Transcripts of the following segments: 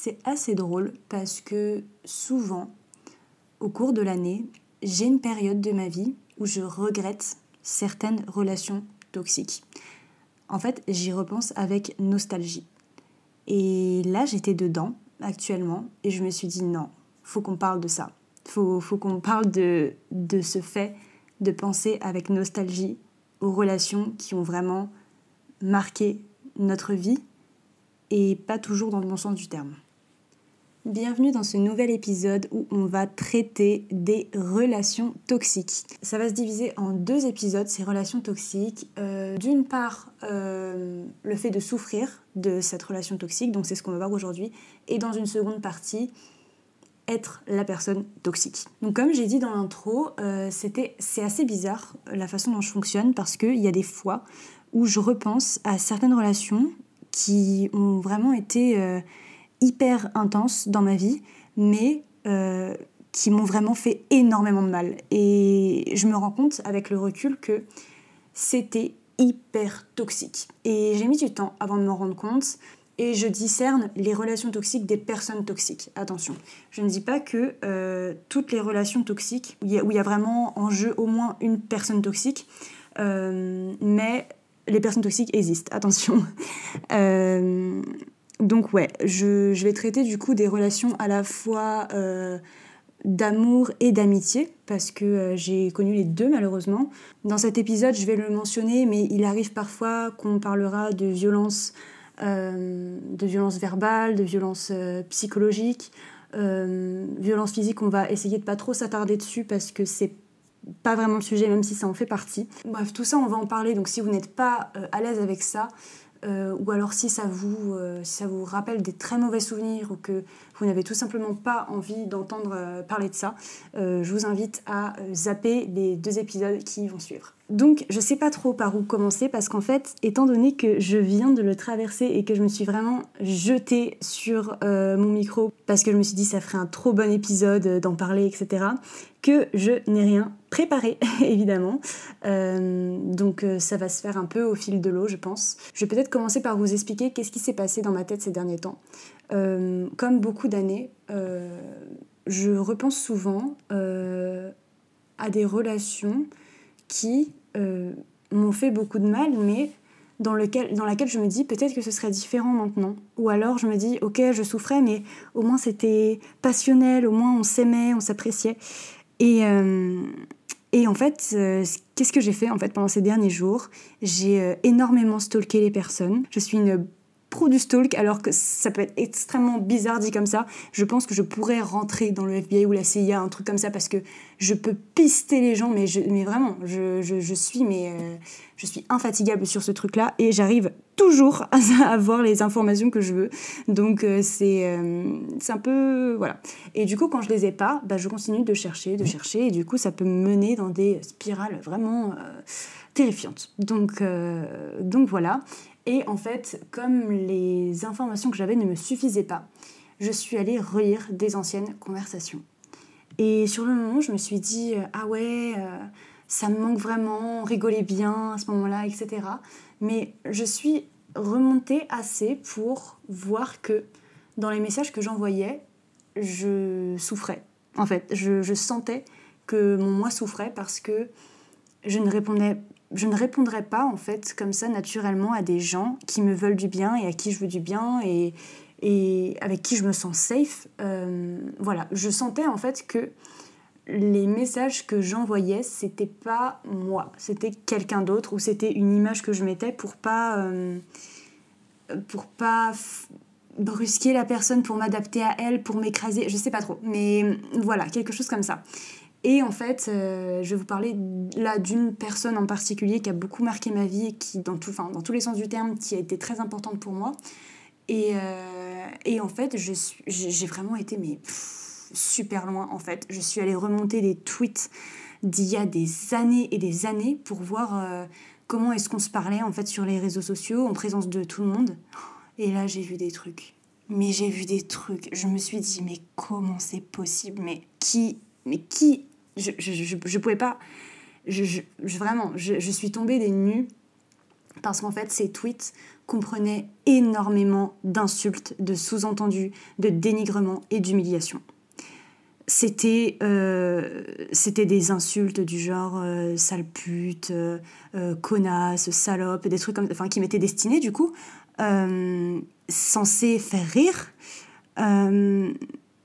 C'est assez drôle parce que souvent, au cours de l'année, j'ai une période de ma vie où je regrette certaines relations toxiques. En fait, j'y repense avec nostalgie. Et là, j'étais dedans actuellement et je me suis dit non, faut qu'on parle de ça. Faut, faut qu'on parle de, de ce fait de penser avec nostalgie aux relations qui ont vraiment marqué notre vie et pas toujours dans le bon sens du terme. Bienvenue dans ce nouvel épisode où on va traiter des relations toxiques. Ça va se diviser en deux épisodes, ces relations toxiques. Euh, d'une part, euh, le fait de souffrir de cette relation toxique, donc c'est ce qu'on va voir aujourd'hui. Et dans une seconde partie, être la personne toxique. Donc comme j'ai dit dans l'intro, euh, c'est assez bizarre la façon dont je fonctionne parce qu'il y a des fois où je repense à certaines relations qui ont vraiment été hyper intenses dans ma vie, mais euh, qui m'ont vraiment fait énormément de mal. Et je me rends compte avec le recul que c'était hyper toxique. Et j'ai mis du temps avant de m'en rendre compte. Et je discerne les relations toxiques des personnes toxiques. Attention, je ne dis pas que euh, toutes les relations toxiques, où il, y a, vraiment en jeu au moins une personne toxique, euh, mais les personnes toxiques existent. Attention. Donc ouais, je, vais traiter du coup des relations à la fois euh, d'amour et d'amitié, parce que euh, j'ai connu les deux malheureusement. Dans cet épisode, je vais le mentionner, mais il arrive parfois qu'on parlera de violence, euh, de violence verbale, de violence psychologique, violence physique. On va essayer de pas trop s'attarder dessus parce que c'est pas vraiment le sujet, même si ça en fait partie. Bref, tout ça, on va en parler. Donc si vous n'êtes pas à l'aise avec ça, euh, ou alors si ça, vous, euh, rappelle des très mauvais souvenirs ou que vous n'avez tout simplement pas envie d'entendre euh, parler de ça, je vous invite à zapper les deux épisodes qui vont suivre. Donc je sais pas trop par où commencer parce qu'en fait, étant donné que je viens de le traverser et que je me suis vraiment jetée sur mon micro parce que je me suis dit ça ferait un trop bon épisode d'en parler, etc., que je n'ai rien préparé, évidemment. Euh, donc euh, ça va se faire un peu au fil de l'eau, je pense. Je vais peut-être commencer par vous expliquer qu'est-ce qui s'est passé dans ma tête ces derniers temps. Euh, comme beaucoup d'années, je repense souvent à des relations qui m'ont fait beaucoup de mal, mais dans, lequel, laquelle je me dis peut-être que ce serait différent maintenant. Ou alors je me dis ok, je souffrais, mais au moins c'était passionnel, au moins on s'aimait, on s'appréciait. Et, euh, et en fait, euh, qu'est-ce que j'ai fait en fait pendant ces derniers jours? J'ai euh, énormément stalké les personnes. Je suis une pro du stalk, alors que ça peut être extrêmement bizarre dit comme ça. Je pense que je pourrais rentrer dans le FBI ou la CIA, un truc comme ça, parce que je peux pister les gens, mais, mais vraiment, je, je, suis, mais, euh, je suis infatigable sur ce truc-là, et j'arrive toujours à avoir les informations que je veux. Donc euh, c'est euh, c'est un peu... Voilà. Et du coup, quand je les ai pas, bah, je continue de chercher, de chercher, et du coup, ça peut me mener dans des spirales vraiment terrifiantes. Donc, donc voilà. Et en fait, comme les informations que j'avais ne me suffisaient pas, je suis allée relire des anciennes conversations. Et sur le moment, je me suis dit, euh, ah ouais, euh, ça me manque vraiment, on rigolait bien à ce moment-là, etc. Mais je suis remontée assez pour voir que dans les messages que j'envoyais, je souffrais. En fait, je, je sentais que mon moi souffrait parce que je ne répondais je ne répondrai pas en fait comme ça naturellement à des gens qui me veulent du bien et à qui je veux du bien et, avec qui je me sens safe. Euh, voilà, je sentais en fait que les messages que j'envoyais, c'était pas moi, c'était quelqu'un d'autre ou c'était une image que je mettais pour pas euh, pas brusquer la personne, pour m'adapter à elle, pour m'écraser, je sais pas trop, mais voilà, quelque chose comme ça. Et en fait, euh, je vais vous parler là d'une personne en particulier qui a beaucoup marqué ma vie, qui, dans, tout, dans tous les sens du terme, qui a été très importante pour moi. Et, euh, et en fait, j'ai vraiment été mais, super loin, en fait. Je suis allée remonter des tweets d'il y a des années et des années pour voir euh, comment est-ce qu'on se parlait, en fait, sur les réseaux sociaux, en présence de tout le monde. Et là, j'ai vu des trucs. Mais j'ai vu des trucs. Je me suis dit, mais comment c'est possible? Mais qui mais qui je, je, pouvais pas. Je, vraiment, je, suis tombée des nues parce qu'en fait, ces tweets comprenait énormément d'insultes, de sous-entendus, de dénigrements et d'humiliation. C'était euh, c'était des insultes du genre euh, sale pute, euh, connasse, salope, des trucs comme enfin qui m'étaient destinés du coup, censés faire rire.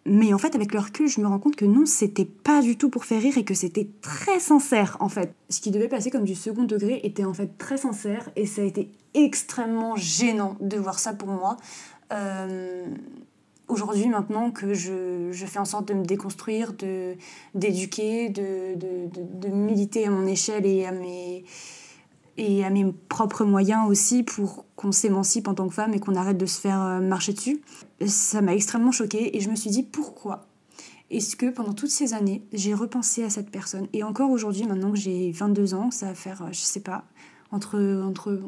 Mais en fait, avec le recul, je me rends compte que non, c'était pas du tout pour faire rire et que c'était très sincère en fait. Ce qui devait passer comme du second degré était en fait très sincère et ça a été extrêmement gênant de voir ça pour moi. Euh, aujourd'hui, maintenant que je, je, fais en sorte de me déconstruire, de, d'éduquer, de, de, de, militer à mon échelle et à, mes, et à mes propres moyens aussi pour qu'on s'émancipe en tant que femme et qu'on arrête de se faire euh, marcher dessus, ça m'a extrêmement choquée et je me suis dit pourquoi est-ce que pendant toutes ces années, j'ai repensé à cette personne? Et encore aujourd'hui, maintenant que j'ai 22 ans, ça va faire, euh, je sais pas, entre, entre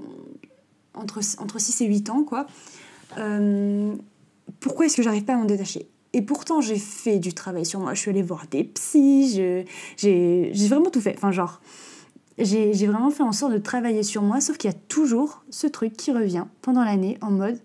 entre, entre 6 et 8 ans, quoi. Euh, pourquoi est-ce que j'arrive pas à m'en détacher? Et pourtant, j'ai fait du travail sur moi. Je suis allée voir des psys, j'ai vraiment tout fait. Enfin, genre, j'ai vraiment fait en sorte de travailler sur moi, sauf qu'il y a toujours ce truc qui revient pendant l'année en mode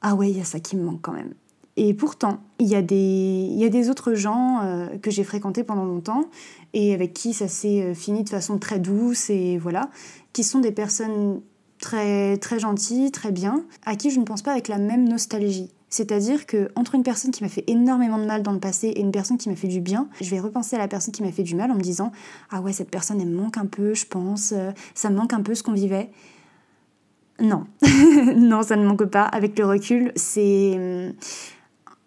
Ah ouais, il y a ça qui me manque quand même. Et pourtant, il y, a des, y a des autres gens euh, que j'ai fréquentés pendant longtemps et avec qui ça s'est euh, fini de façon très douce et voilà, qui sont des personnes très, très gentil, très bien, à qui je ne pense pas avec la même nostalgie. C'est-à-dire que entre une personne qui m'a fait énormément de mal dans le passé et une personne qui m'a fait du bien, je vais repenser à la personne qui m'a fait du mal en me disant ah ouais cette personne elle me manque un peu, je pense, euh, ça me manque un peu ce qu'on vivait. Non, non ça ne manque pas. Avec le recul, c'est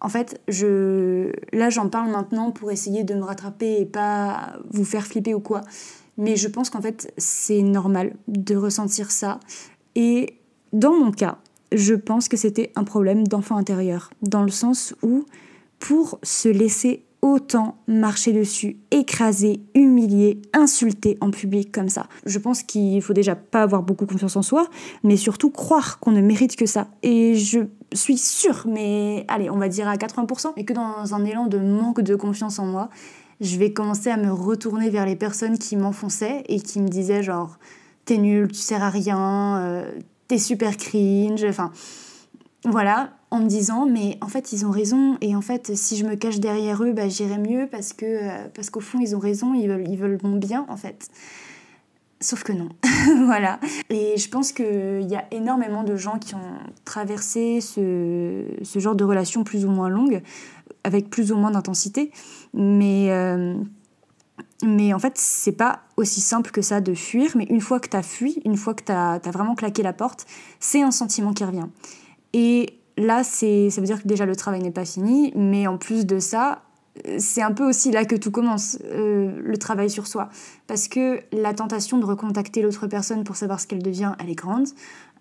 en fait je là j'en parle maintenant pour essayer de me rattraper et pas vous faire flipper ou quoi. Mais je pense qu'en fait, c'est normal de ressentir ça. Et dans mon cas, je pense que c'était un problème d'enfant intérieur, dans le sens où, pour se laisser autant marcher dessus, écraser, humilier, insulter en public comme ça. Je pense qu'il faut déjà pas avoir beaucoup confiance en soi, mais surtout croire qu'on ne mérite que ça. Et je suis sûre, mais allez, on va dire à 80%, et que dans un élan de manque de confiance en moi, je vais commencer à me retourner vers les personnes qui m'enfonçaient et qui me disaient genre t'es nul, tu sers à rien, euh, t'es super cringe, enfin voilà, en me disant mais en fait ils ont raison et en fait si je me cache derrière eux bah, j'irai mieux parce que euh, qu'au fond ils ont raison, ils veulent ils mon bien en fait. Sauf que non, voilà. Et je pense qu'il y a énormément de gens qui ont traversé ce, genre de relations plus ou moins longues, avec plus ou moins d'intensité, mais, euh, mais en fait, c'est pas aussi simple que ça de fuir. Mais une fois que tu as fui, une fois que tu as, vraiment claqué la porte, c'est un sentiment qui revient. Et là, ça veut dire que déjà le travail n'est pas fini, mais en plus de ça, c'est un peu aussi là que tout commence, euh, le travail sur soi. Parce que la tentation de recontacter l'autre personne pour savoir ce qu'elle devient, elle est grande.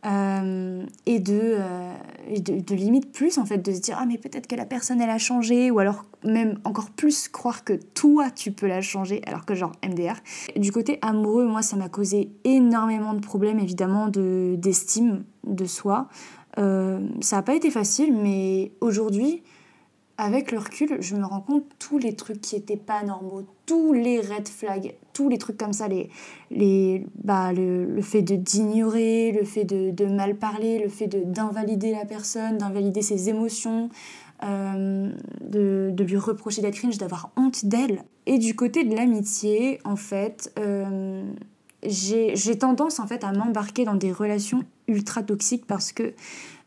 Euh, et, de, euh, de, limite plus en fait de se dire ah mais peut-être que la personne elle a changé ou alors même encore plus croire que toi tu peux la changer alors que genre MDR du côté amoureux moi ça m'a causé énormément de problèmes évidemment de d'estime de soi. Euh, ça n'a pas été facile mais aujourd'hui avec le recul, je me rends compte tous les trucs qui étaient pas normaux, tous les red flags, tous les trucs comme ça, les, les, bah, le, le fait d'ignorer, le fait de, mal parler, le fait d'invalider la personne, d'invalider ses émotions, euh, de, de, lui reprocher d'être cringe, d'avoir honte d'elle. Et du côté de l'amitié, en fait, euh, j'ai tendance en fait à m'embarquer dans des relations ultra toxiques parce que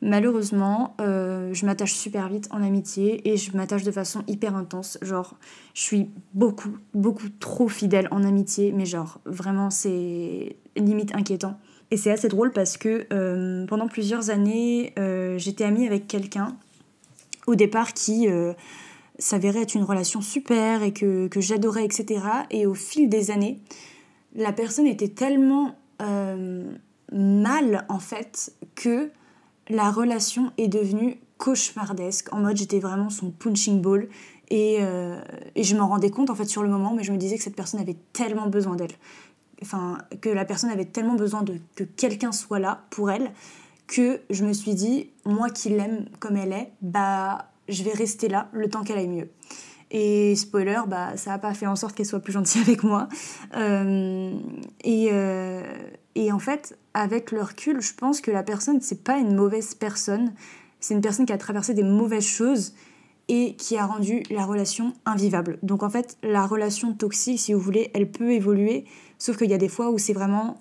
malheureusement euh, je m'attache super vite en amitié et je m'attache de façon hyper intense. Genre je suis beaucoup beaucoup trop fidèle en amitié mais genre vraiment c'est limite inquiétant. Et c'est assez drôle parce que euh, pendant plusieurs années euh, j'étais amie avec quelqu'un au départ qui s'avérait être une relation super et que, que j'adorais etc et au fil des années la personne était tellement mal en fait que la relation est devenue cauchemardesque. En mode j'étais vraiment son punching ball et, euh, et je m'en rendais compte en fait sur le moment, mais je me disais que cette personne avait tellement besoin d'elle, enfin que la personne avait tellement besoin de que quelqu'un soit là pour elle que je me suis dit moi qui l'aime comme elle est, bah je vais rester là le temps qu'elle aille mieux. Et spoiler, bah, ça n'a pas fait en sorte qu'elle soit plus gentille avec moi. Euh, et, euh, Et en fait, avec le recul, je pense que la personne, c'est pas une mauvaise personne. C'est une personne qui a traversé des mauvaises choses et qui a rendu la relation invivable. Donc en fait, la relation toxique, si vous voulez, elle peut évoluer, sauf qu'il y a des fois où c'est vraiment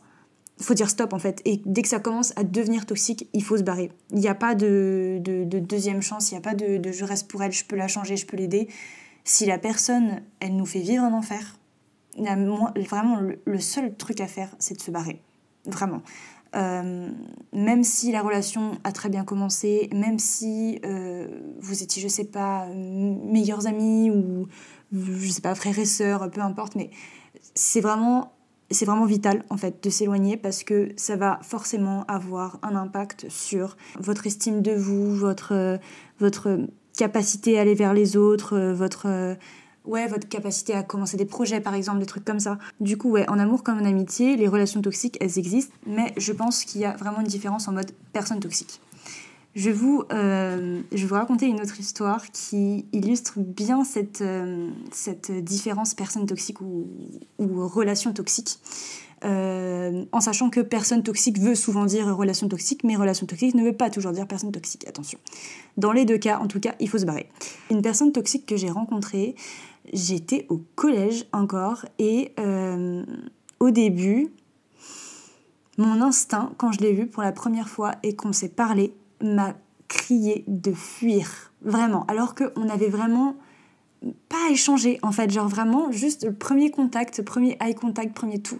faut dire stop en fait. Et dès que ça commence à devenir toxique, il faut se barrer. Il n'y a pas de, de, deuxième chance, il n'y a pas de, je reste pour elle, je peux la changer, je peux l'aider. Si la personne, elle nous fait vivre un enfer, vraiment le, seul truc à faire, c'est de se barrer. Vraiment. Euh, même si la relation a très bien commencé, même si euh, vous étiez, je sais pas, meilleurs amis ou, je sais pas, frères et sœurs, peu importe, mais c'est vraiment c'est vraiment vital en fait de s'éloigner parce que ça va forcément avoir un impact sur votre estime de vous, votre, votre capacité à aller vers les autres, votre ouais, votre capacité à commencer des projets par exemple, des trucs comme ça. Du coup, ouais, en amour comme en amitié, les relations toxiques, elles existent, mais je pense qu'il y a vraiment une différence en mode personne toxique. Je vais vous, euh, vais vous raconter une autre histoire qui illustre bien cette, euh, cette différence personne toxique ou, ou relation toxique. Euh, en sachant que personne toxique veut souvent dire relation toxique, mais relation toxique ne veut pas toujours dire personne toxique, attention. Dans les deux cas, en tout cas, il faut se barrer. Une personne toxique que j'ai rencontrée, j'étais au collège encore, et au début, mon instinct, quand je l'ai vu pour la première fois et qu'on s'est parlé, m'a crié de fuir, vraiment, alors qu'on avait vraiment pas échangé en fait, genre vraiment juste le premier contact, premier eye contact, premier tout.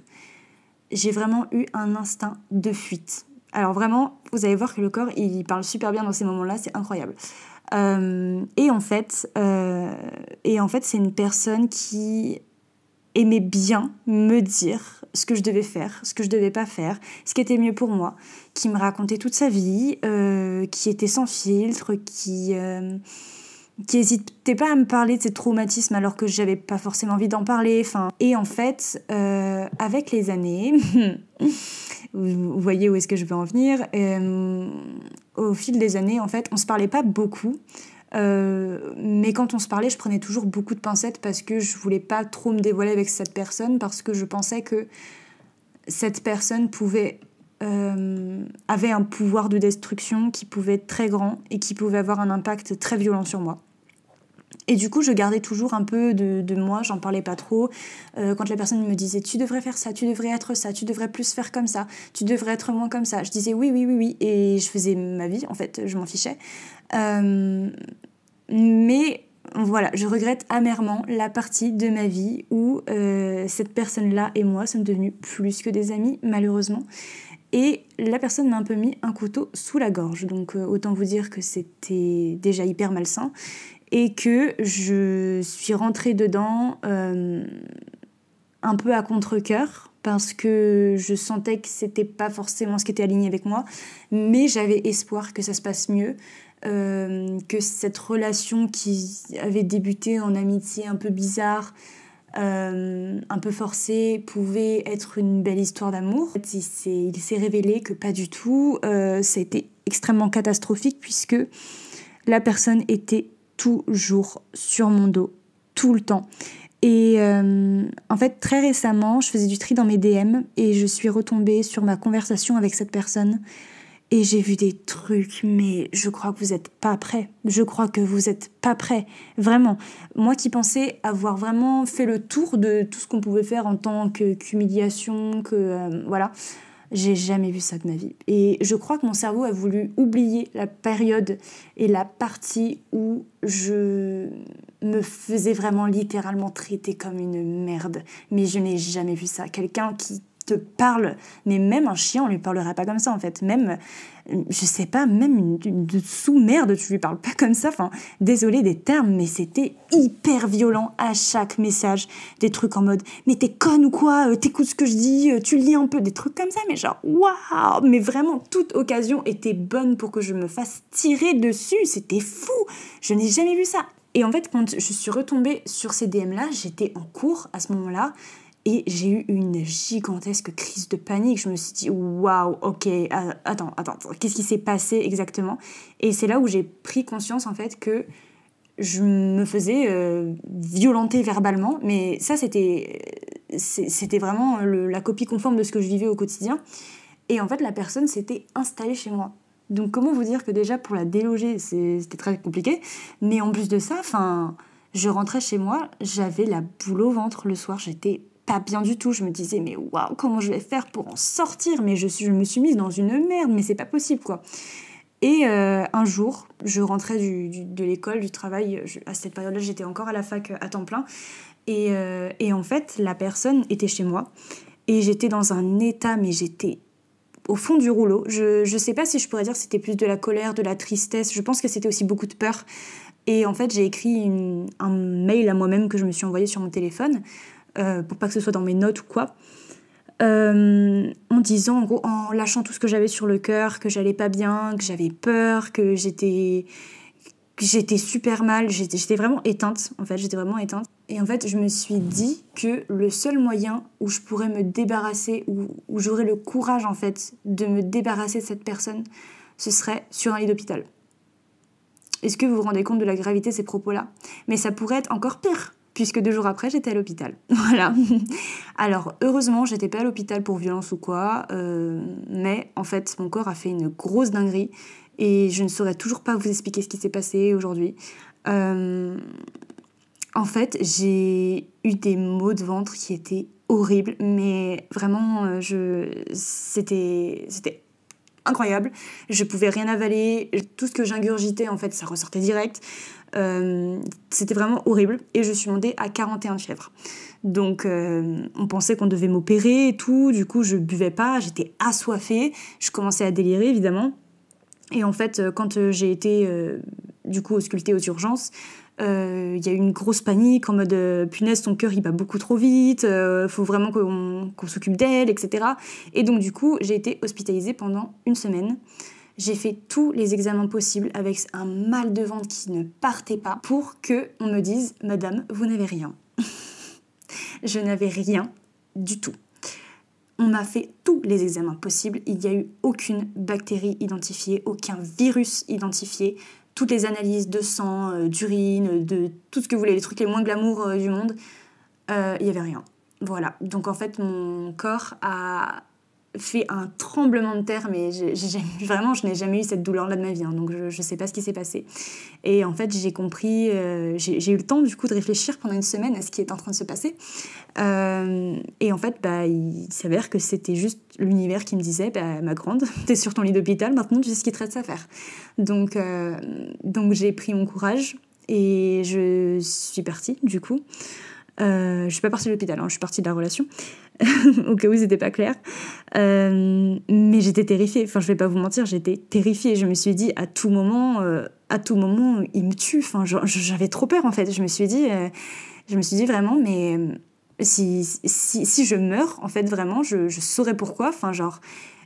J'ai vraiment eu un instinct de fuite. Alors vraiment, vous allez voir que le corps, il parle super bien dans ces moments-là, c'est incroyable. Euh, et en fait, euh, et en fait, c'est une personne qui aimait bien me dire ce que je devais faire, ce que je devais pas faire, ce qui était mieux pour moi, qui me racontait toute sa vie, euh, qui était sans filtre, qui qui hésitait pas à me parler de ses traumatismes alors que j'avais pas forcément envie d'en parler. Enfin, et en fait, euh, avec les années, vous voyez où est-ce que je veux en venir. au fil des années, en fait, on se parlait pas beaucoup. Euh, mais quand on se parlait, je prenais toujours beaucoup de pincettes parce que je voulais pas trop me dévoiler avec cette personne parce que je pensais que cette personne pouvait euh, avait un pouvoir de destruction qui pouvait être très grand et qui pouvait avoir un impact très violent sur moi. Et du coup, je gardais toujours un peu de, moi, j'en parlais pas trop. Euh, quand la personne me disait tu devrais faire ça, tu devrais être ça, tu devrais plus faire comme ça, tu devrais être moins comme ça, je disais oui, oui, oui, oui, et je faisais ma vie, en fait, je m'en fichais. Euh, mais voilà, je regrette amèrement la partie de ma vie où euh, cette personne-là et moi sommes devenus plus que des amis, malheureusement. Et la personne m'a un peu mis un couteau sous la gorge. Donc autant vous dire que c'était déjà hyper malsain et que je suis rentrée dedans euh, un peu à contre-coeur parce que je sentais que c'était pas forcément ce qui était aligné avec moi, mais j'avais espoir que ça se passe mieux, euh, que cette relation qui avait débuté en amitié un peu bizarre, euh, un peu forcée, pouvait être une belle histoire d'amour. Il s'est révélé que pas du tout, ça a été extrêmement catastrophique puisque la personne était toujours sur mon dos, tout le temps. Et euh, en fait, très récemment, je faisais du tri dans mes DM et je suis retombée sur ma conversation avec cette personne. Et j'ai vu des trucs, mais je crois que vous n'êtes pas prêts. Je crois que vous n'êtes pas prêts. Vraiment. Moi qui pensais avoir vraiment fait le tour de tout ce qu'on pouvait faire en tant qu'humiliation, que. Euh, voilà. J'ai jamais vu ça de ma vie. Et je crois que mon cerveau a voulu oublier la période et la partie où je me faisais vraiment littéralement traiter comme une merde. Mais je n'ai jamais vu ça. Quelqu'un qui te parle, mais même un chien, on lui parlerait pas comme ça en fait. Même, je sais pas, même une, une sous-merde, tu lui parles pas comme ça. Enfin, désolé des termes, mais c'était hyper violent à chaque message. Des trucs en mode, mais t'es conne ou quoi euh, T'écoutes ce que je dis euh, Tu lis un peu Des trucs comme ça, mais genre, waouh Mais vraiment, toute occasion était bonne pour que je me fasse tirer dessus. C'était fou Je n'ai jamais vu ça. Et en fait, quand je suis retombée sur ces DM-là, j'étais en cours à ce moment-là. Et j'ai eu une gigantesque crise de panique. Je me suis dit, waouh, ok, euh, attends, attends, qu'est-ce qui s'est passé exactement? Et c'est là où j'ai pris conscience, en fait, que je me faisais euh, violenter verbalement. Mais ça, c'était c'était vraiment la copie conforme de ce que je vivais au quotidien. Et en fait, la personne s'était installée chez moi. Donc comment vous dire que déjà pour la déloger, c'était très compliqué. Mais en plus de ça, enfin, je rentrais chez moi, j'avais la boule au ventre le soir, j'étais pas bien du tout. Je me disais, mais waouh, comment je vais faire pour en sortir? Mais je, me suis mise dans une merde, mais c'est pas possible quoi. Et euh, un jour, je rentrais de l'école, du travail, à cette période-là, j'étais encore à la fac à temps plein. Et, euh, et, en fait, la personne était chez moi. Et j'étais dans un état, mais j'étais au fond du rouleau. Je ne sais pas si je pourrais dire c'était plus de la colère, de la tristesse. Je pense que c'était aussi beaucoup de peur. Et en fait, j'ai écrit un mail à moi-même que je me suis envoyé sur mon téléphone, euh, pour pas que ce soit dans mes notes ou quoi. Euh, en disant, en gros, en lâchant tout ce que j'avais sur le cœur, que j'allais pas bien, que j'avais peur, que j'étais j'étais super mal, j'étais vraiment éteinte, en fait, j'étais vraiment éteinte. Et en fait, je me suis dit que le seul moyen où je pourrais me débarrasser, où, où j'aurais le courage, en fait, de me débarrasser de cette personne, ce serait sur un lit d'hôpital. Est-ce que vous vous rendez compte de la gravité de ces propos-là? Mais ça pourrait être encore pire puisque deux jours après, j'étais à l'hôpital. Voilà. Alors, heureusement, j'étais pas à l'hôpital pour violence ou quoi, euh, mais en fait, mon corps a fait une grosse dinguerie et je ne saurais toujours pas vous expliquer ce qui s'est passé aujourd'hui. Euh, en fait, j'ai eu des maux de ventre qui étaient horribles, mais vraiment, euh, je... c'était incroyable. Je pouvais rien avaler. Tout ce que j'ingurgitais, en fait, ça ressortait direct. Euh, c'était vraiment horrible. Et je suis montée à 41 de fièvre. Donc, euh, on pensait qu'on devait m'opérer et tout. Du coup, je buvais pas. J'étais assoiffée. Je commençais à délirer, évidemment. Et en fait, euh, quand j'ai été, du coup, auscultée aux urgences, il euh, y a eu une grosse panique en mode euh, punaise, ton cœur il bat beaucoup trop vite, euh, faut vraiment qu'on s'occupe d'elle, etc. Et donc, du coup, j'ai été hospitalisée pendant une semaine. J'ai fait tous les examens possibles avec un mal de ventre qui ne partait pas pour que on me dise Madame, vous n'avez rien. je n'avais rien du tout. On m'a fait tous les examens possibles. Il n'y a eu aucune bactérie identifiée, aucun virus identifié toutes les analyses de sang, euh, d'urine, de tout ce que vous voulez, les trucs les moins glamour euh, du monde, euh, il n'y avait rien. Voilà. Donc en fait, mon corps a fait un tremblement de terre, mais vraiment, je n'ai jamais eu cette douleur-là de ma vie, hein, donc je ne sais pas ce qui s'est passé. Et en fait, j'ai compris, j'ai eu le temps du coup de réfléchir pendant une semaine à ce qui est en train de se passer. et en fait, bah, il s'avère que c'était juste l'univers qui me disait bah, Ma grande, t'es sur ton lit d'hôpital, maintenant tu sais ce qu'il te reste à faire. Donc, euh, donc j'ai pris mon courage et je suis partie du coup. Euh, je suis pas partie de l'hôpital, hein, je suis partie de la relation, au cas où c'était pas clair. Euh, mais j'étais terrifiée, enfin je vais pas vous mentir, j'étais terrifiée. Je me suis dit à tout moment, euh, à tout moment, il me tue. Enfin, j'avais trop peur en fait. Je me suis dit, je me suis dit vraiment, mais si, si, si, je meurs, en fait, vraiment, je, je saurais pourquoi. Enfin, genre,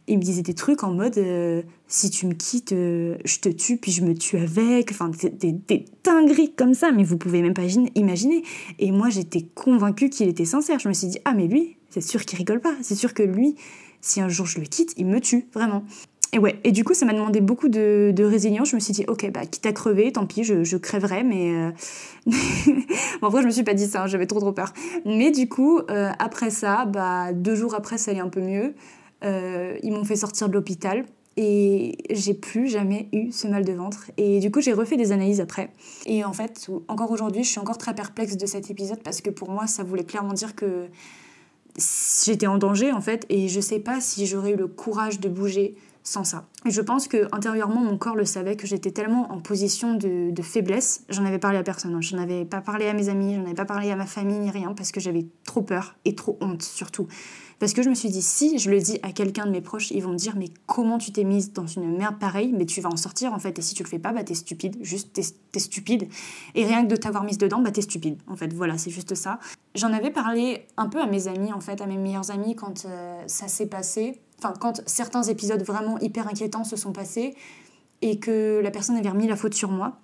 il me disait des trucs en mode euh, si tu me quittes, euh, je te tue, puis je me tue avec. Enfin, des, des, dingueries comme ça, mais vous pouvez même pas imaginer. Et moi, j'étais convaincue qu'il était sincère. Je me suis dit ah, mais lui, c'est sûr qu'il rigole pas. C'est sûr que lui, si un jour je le quitte, il me tue, vraiment. Et ouais, et du coup, ça m'a demandé beaucoup de, de, résilience. Je me suis dit, ok, bah, quitte à crever, tant pis, je, je crèverai, mais. Euh... bon, en vrai, je me suis pas dit ça, hein, j'avais trop trop peur. Mais du coup, après ça, bah, deux jours après, ça allait un peu mieux. Euh, ils m'ont fait sortir de l'hôpital et j'ai plus jamais eu ce mal de ventre. Et du coup, j'ai refait des analyses après. Et en fait, encore aujourd'hui, je suis encore très perplexe de cet épisode parce que pour moi, ça voulait clairement dire que j'étais en danger en fait et je sais pas si j'aurais eu le courage de bouger sans ça. Et je pense que intérieurement mon corps le savait que j'étais tellement en position de, faiblesse. J'en avais parlé à personne, hein. je n'en avais pas parlé à mes amis, j'en avais pas parlé à ma famille ni rien parce que j'avais trop peur et trop honte surtout. Parce que je me suis dit, si je le dis à quelqu'un de mes proches, ils vont me dire, mais comment tu t'es mise dans une merde pareille? Mais tu vas en sortir en fait. Et si tu le fais pas, bah t'es stupide. Juste, t'es, stupide. Et rien que de t'avoir mise dedans, bah t'es stupide. En fait, voilà, c'est juste ça. J'en avais parlé un peu à mes amis, en fait, à mes meilleurs amis quand euh, ça s'est passé. Quand certains épisodes vraiment hyper inquiétants se sont passés et que la personne avait remis la faute sur moi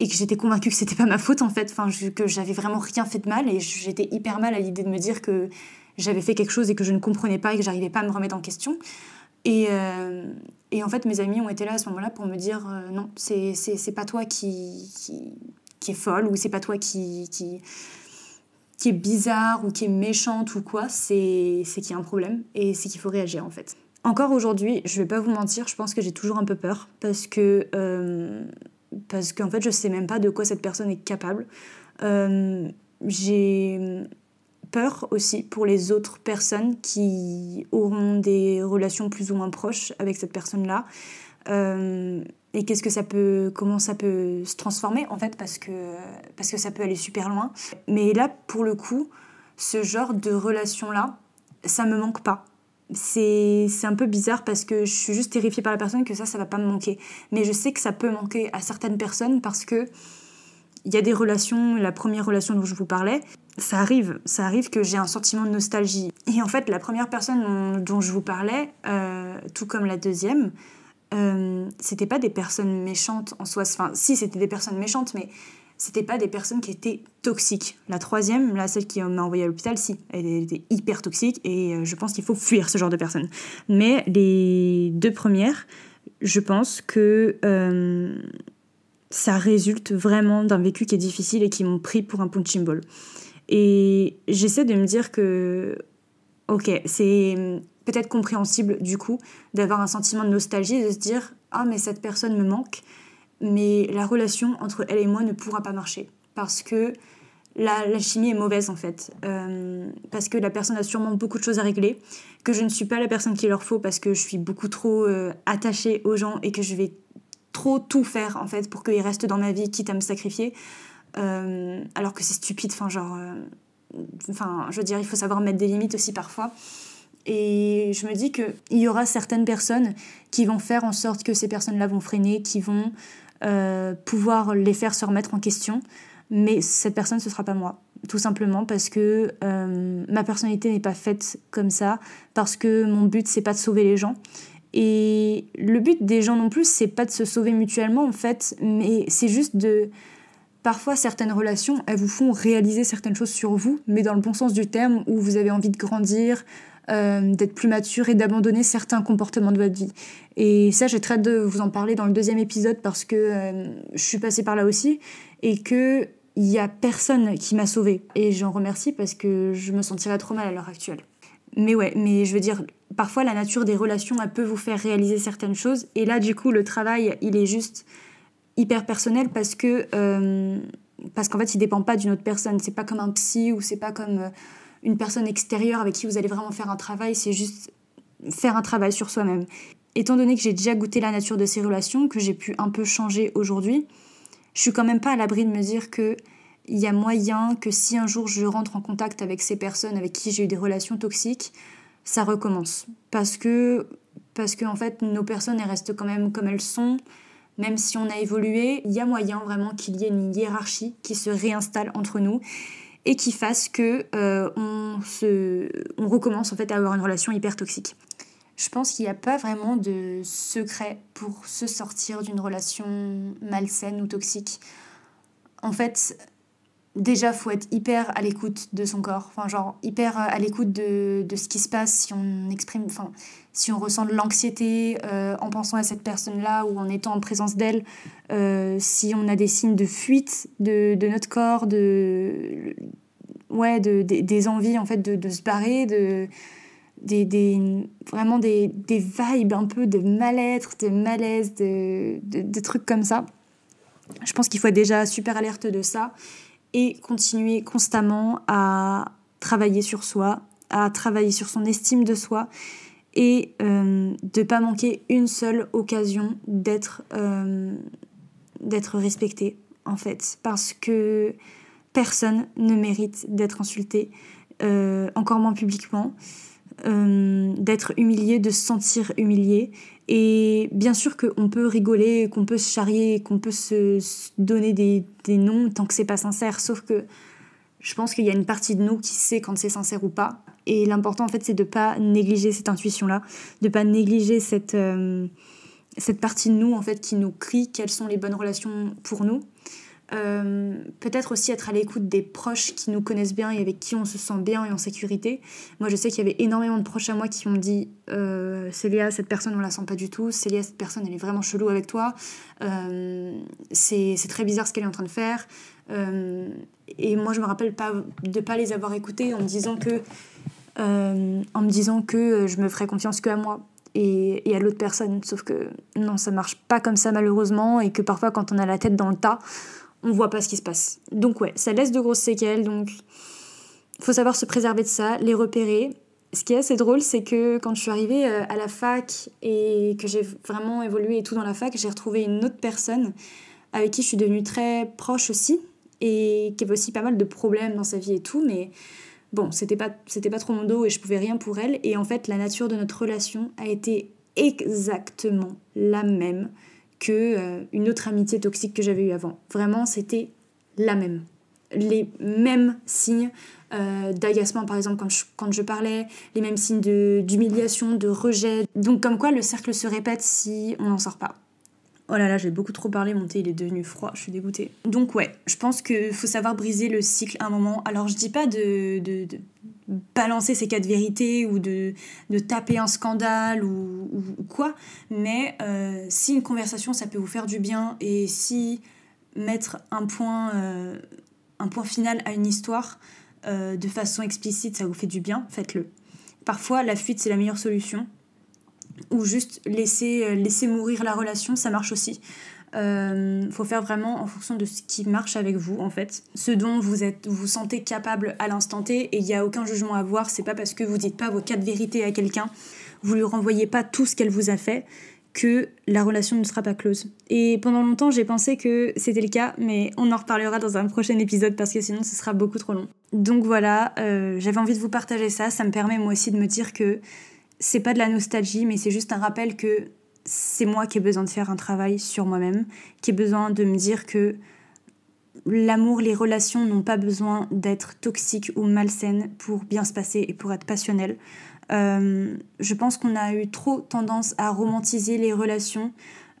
et que j'étais convaincue que c'était pas ma faute en fait, que j'avais vraiment rien fait de mal et j'étais hyper mal à l'idée de me dire que j'avais fait quelque chose et que je ne comprenais pas et que j'arrivais pas à me remettre en question. Et, euh, en fait, mes amis ont été là à ce moment-là pour me dire euh, non, c'est, pas toi qui, qui, qui, est folle ou c'est pas toi qui, qui, qui est bizarre ou qui est méchante ou quoi, c'est qu'il y a un problème et c'est qu'il faut réagir en fait. Encore aujourd'hui, je vais pas vous mentir, je pense que j'ai toujours un peu peur parce que euh, parce qu'en fait je sais même pas de quoi cette personne est capable. Euh, j'ai peur aussi pour les autres personnes qui auront des relations plus ou moins proches avec cette personne-là. Euh, et qu'est-ce que ça peut, comment ça peut se transformer en fait, parce que, parce que ça peut aller super loin. Mais là, pour le coup, ce genre de relation-là, ça me manque pas. C'est un peu bizarre parce que je suis juste terrifiée par la personne que ça, ça va pas me manquer. Mais je sais que ça peut manquer à certaines personnes parce que il y a des relations, la première relation dont je vous parlais, ça arrive, ça arrive que j'ai un sentiment de nostalgie. Et en fait, la première personne dont, je vous parlais, euh, tout comme la deuxième, euh, c'était pas des personnes méchantes en soi. Enfin, si, c'était des personnes méchantes, mais c'était pas des personnes qui étaient toxiques. La troisième, là, celle qui m'a envoyée à l'hôpital, si, elle était hyper toxique et euh, je pense qu'il faut fuir ce genre de personnes. Mais les deux premières, je pense que euh, ça résulte vraiment d'un vécu qui est difficile et qui m'ont pris pour un punching ball. Et j'essaie de me dire que, ok, c'est peut-être compréhensible du coup d'avoir un sentiment de nostalgie, de se dire ah mais cette personne me manque, mais la relation entre elle et moi ne pourra pas marcher. Parce que la, chimie est mauvaise en fait, euh, parce que la personne a sûrement beaucoup de choses à régler, que je ne suis pas la personne qu'il leur faut parce que je suis beaucoup trop euh, attachée aux gens et que je vais trop tout faire en fait pour qu'ils restent dans ma vie, quitte à me sacrifier, euh, alors que c'est stupide, enfin genre, enfin je veux dire il faut savoir mettre des limites aussi parfois. Et je me dis qu'il y aura certaines personnes qui vont faire en sorte que ces personnes-là vont freiner, qui vont euh, pouvoir les faire se remettre en question. Mais cette personne, ce sera pas moi. Tout simplement parce que euh, ma personnalité n'est pas faite comme ça, parce que mon but, c'est pas de sauver les gens. Et le but des gens non plus, c'est pas de se sauver mutuellement, en fait, mais c'est juste de. Parfois, certaines relations, elles vous font réaliser certaines choses sur vous, mais dans le bon sens du terme, où vous avez envie de grandir, euh, d'être plus mature et d'abandonner certains comportements de votre vie. Et ça, j'ai très de vous en parler dans le deuxième épisode parce que euh, je suis passée par là aussi et que il y a personne qui m'a sauvée. Et j'en remercie parce que je me sentirais trop mal à l'heure actuelle. Mais ouais, mais je veux dire, parfois la nature des relations, elle peut vous faire réaliser certaines choses. Et là, du coup, le travail, il est juste hyper personnel parce que euh, parce qu'en fait, il dépend pas d'une autre personne. C'est pas comme un psy ou c'est pas comme une personne extérieure avec qui vous allez vraiment faire un travail, c'est juste faire un travail sur soi-même. Étant donné que j'ai déjà goûté la nature de ces relations, que j'ai pu un peu changer aujourd'hui, je suis quand même pas à l'abri de me dire que il y a moyen que si un jour je rentre en contact avec ces personnes avec qui j'ai eu des relations toxiques, ça recommence. Parce que, parce que en fait, nos personnes, elles restent quand même comme elles sont. Même si on a évolué, il y a moyen vraiment qu'il y ait une hiérarchie qui se réinstalle entre nous et qui fasse que euh, on, se, on recommence en fait à avoir une relation hyper toxique. Je pense qu'il n'y a pas vraiment de secret pour se sortir d'une relation malsaine ou toxique. En fait, déjà, faut être hyper à l'écoute de son corps. Enfin, genre, hyper à l'écoute de, de, ce qui se passe si on exprime, si on ressent de l'anxiété euh, en pensant à cette personne-là ou en étant en présence d'elle, euh, si on a des signes de fuite de, notre corps, de, ouais, de, des envies, en fait, de, se barrer, de, vraiment des, vibes un peu de mal-être, de malaise, de, trucs comme ça. Je pense qu'il faut être déjà super alerte de ça et continuer constamment à travailler sur soi, à travailler sur son estime de soi et euh, de ne pas manquer une seule occasion d'être euh, d'être respecté en fait parce que personne ne mérite d'être insulté euh, encore moins publiquement d'être humilié de se sentir humilié et bien sûr qu'on peut rigoler, qu'on peut se charrier, qu'on peut se, donner des, des, noms tant que c'est pas sincère. Sauf que je pense qu'il y a une partie de nous qui sait quand c'est sincère ou pas. Et l'important, en fait, c'est de pas négliger cette intuition-là, de pas négliger cette, euh, cette partie de nous, en fait, qui nous crie quelles sont les bonnes relations pour nous. Euh, peut-être aussi être à l'écoute des proches qui nous connaissent bien et avec qui on se sent bien et en sécurité. Moi, je sais qu'il y avait énormément de proches à moi qui m'ont dit euh, Célia, cette personne, on la sent pas du tout. Célia, cette personne, elle est vraiment chelou avec toi. Euh, c'est très bizarre ce qu'elle est en train de faire. Euh, et moi, je me rappelle pas de pas les avoir écoutés en me disant que, en me disant que je me ferais confiance que à moi et, et à l'autre personne. Sauf que non, ça marche pas comme ça malheureusement et que parfois, quand on a la tête dans le tas, on voit pas ce qui se passe. Donc ouais, ça laisse de grosses séquelles, donc faut savoir se préserver de ça, les repérer. Ce qui est assez drôle, c'est que quand je suis arrivée euh, à la fac et que j'ai vraiment évolué et tout dans la fac, j'ai retrouvé une autre personne avec qui je suis devenue très proche aussi et qui avait aussi pas mal de problèmes dans sa vie et tout, mais bon, c'était pas, c'était pas trop mon dos et je pouvais rien pour elle. Et en fait, la nature de notre relation a été exactement la même que euh, une autre amitié toxique que j'avais eue avant. Vraiment, c'était la même. Les mêmes signes euh, d'agacement, par exemple, quand je, quand je parlais, les mêmes signes d'humiliation, de, rejet. Donc, comme quoi le cercle se répète si on n'en sort pas. Oh là là, j'ai beaucoup trop parlé, mon thé il est devenu froid, je suis dégoûtée. Donc ouais, je pense qu'il faut savoir briser le cycle à un moment. Alors je dis pas de, de, balancer ces quatre vérités ou de, de taper un scandale ou, ou, quoi, mais euh, si une conversation ça peut vous faire du bien et si mettre un point, euh, un point final à une histoire euh, de façon explicite ça vous fait du bien, faites-le. Parfois la fuite c'est la meilleure solution ou juste laisser, euh, laisser mourir la relation, ça marche aussi. Euh, faut faire vraiment en fonction de ce qui marche avec vous en fait, ce dont vous êtes, vous, sentez capable à l'instant T et il n'y a aucun jugement à avoir. C'est pas parce que vous dites pas vos quatre vérités à quelqu'un, vous lui renvoyez pas tout ce qu'elle vous a fait que la relation ne sera pas close. Et pendant longtemps, j'ai pensé que c'était le cas, mais on en reparlera dans un prochain épisode parce que sinon ce sera beaucoup trop long. Donc voilà, euh, j'avais envie de vous partager ça. Ça me permet moi aussi de me dire que c'est pas de la nostalgie, mais c'est juste un rappel que c'est moi qui ai besoin de faire un travail sur moi-même, qui ai besoin de me dire que l'amour, les relations n'ont pas besoin d'être toxiques ou malsaines pour bien se passer et pour être passionnelles. Euh, je pense qu'on a eu trop tendance à romantiser les relations,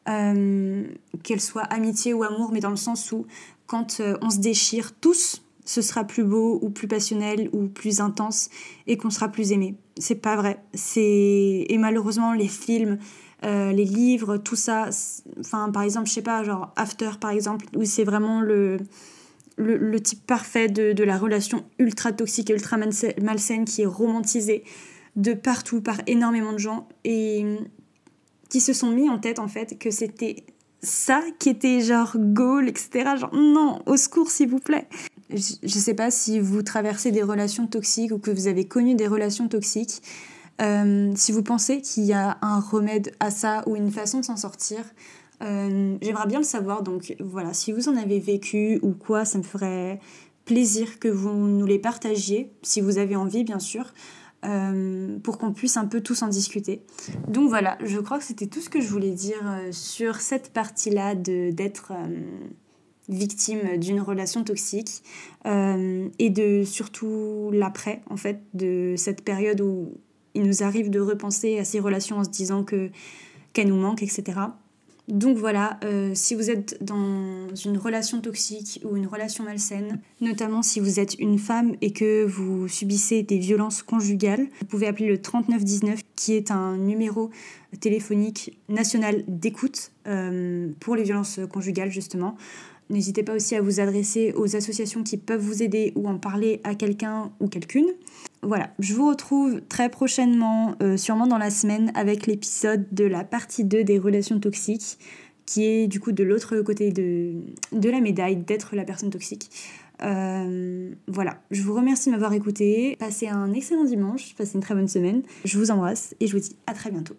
euh, qu'elles soient amitié ou amour, mais dans le sens où quand euh, on se déchire tous, ce sera plus beau ou plus passionnel ou plus intense et qu'on sera plus aimé. C'est pas vrai. C'est et malheureusement les films, euh, les livres, tout ça. Enfin, par exemple, je sais pas, genre After par exemple, où c'est vraiment le, le, type parfait de, de, la relation ultra toxique et ultra malsaine qui est romantisée de partout par énormément de gens et qui se sont mis en tête en fait que c'était ça qui était genre goal, etc. Genre non, au secours s'il vous plaît. Je ne sais pas si vous traversez des relations toxiques ou que vous avez connu des relations toxiques. Euh, si vous pensez qu'il y a un remède à ça ou une façon de s'en sortir, euh, j'aimerais bien le savoir. Donc voilà, si vous en avez vécu ou quoi, ça me ferait plaisir que vous nous les partagiez, si vous avez envie bien sûr, euh, pour qu'on puisse un peu tous en discuter. Donc voilà, je crois que c'était tout ce que je voulais dire sur cette partie-là d'être victime d'une relation toxique euh, et de surtout l'après en fait de cette période où il nous arrive de repenser à ces relations en se disant que qu'elles nous manquent etc donc voilà, euh, si vous êtes dans une relation toxique ou une relation malsaine, notamment si vous êtes une femme et que vous subissez des violences conjugales, vous pouvez appeler le 3919 qui est un numéro téléphonique national d'écoute euh, pour les violences conjugales justement. N'hésitez pas aussi à vous adresser aux associations qui peuvent vous aider ou en parler à quelqu'un ou quelqu'une. Voilà, je vous retrouve très prochainement, euh, sûrement dans la semaine, avec l'épisode de la partie 2 des relations toxiques, qui est du coup de l'autre côté de, de la médaille d'être la personne toxique. Euh, voilà, je vous remercie de m'avoir écouté. Passez un excellent dimanche, passez une très bonne semaine. Je vous embrasse et je vous dis à très bientôt.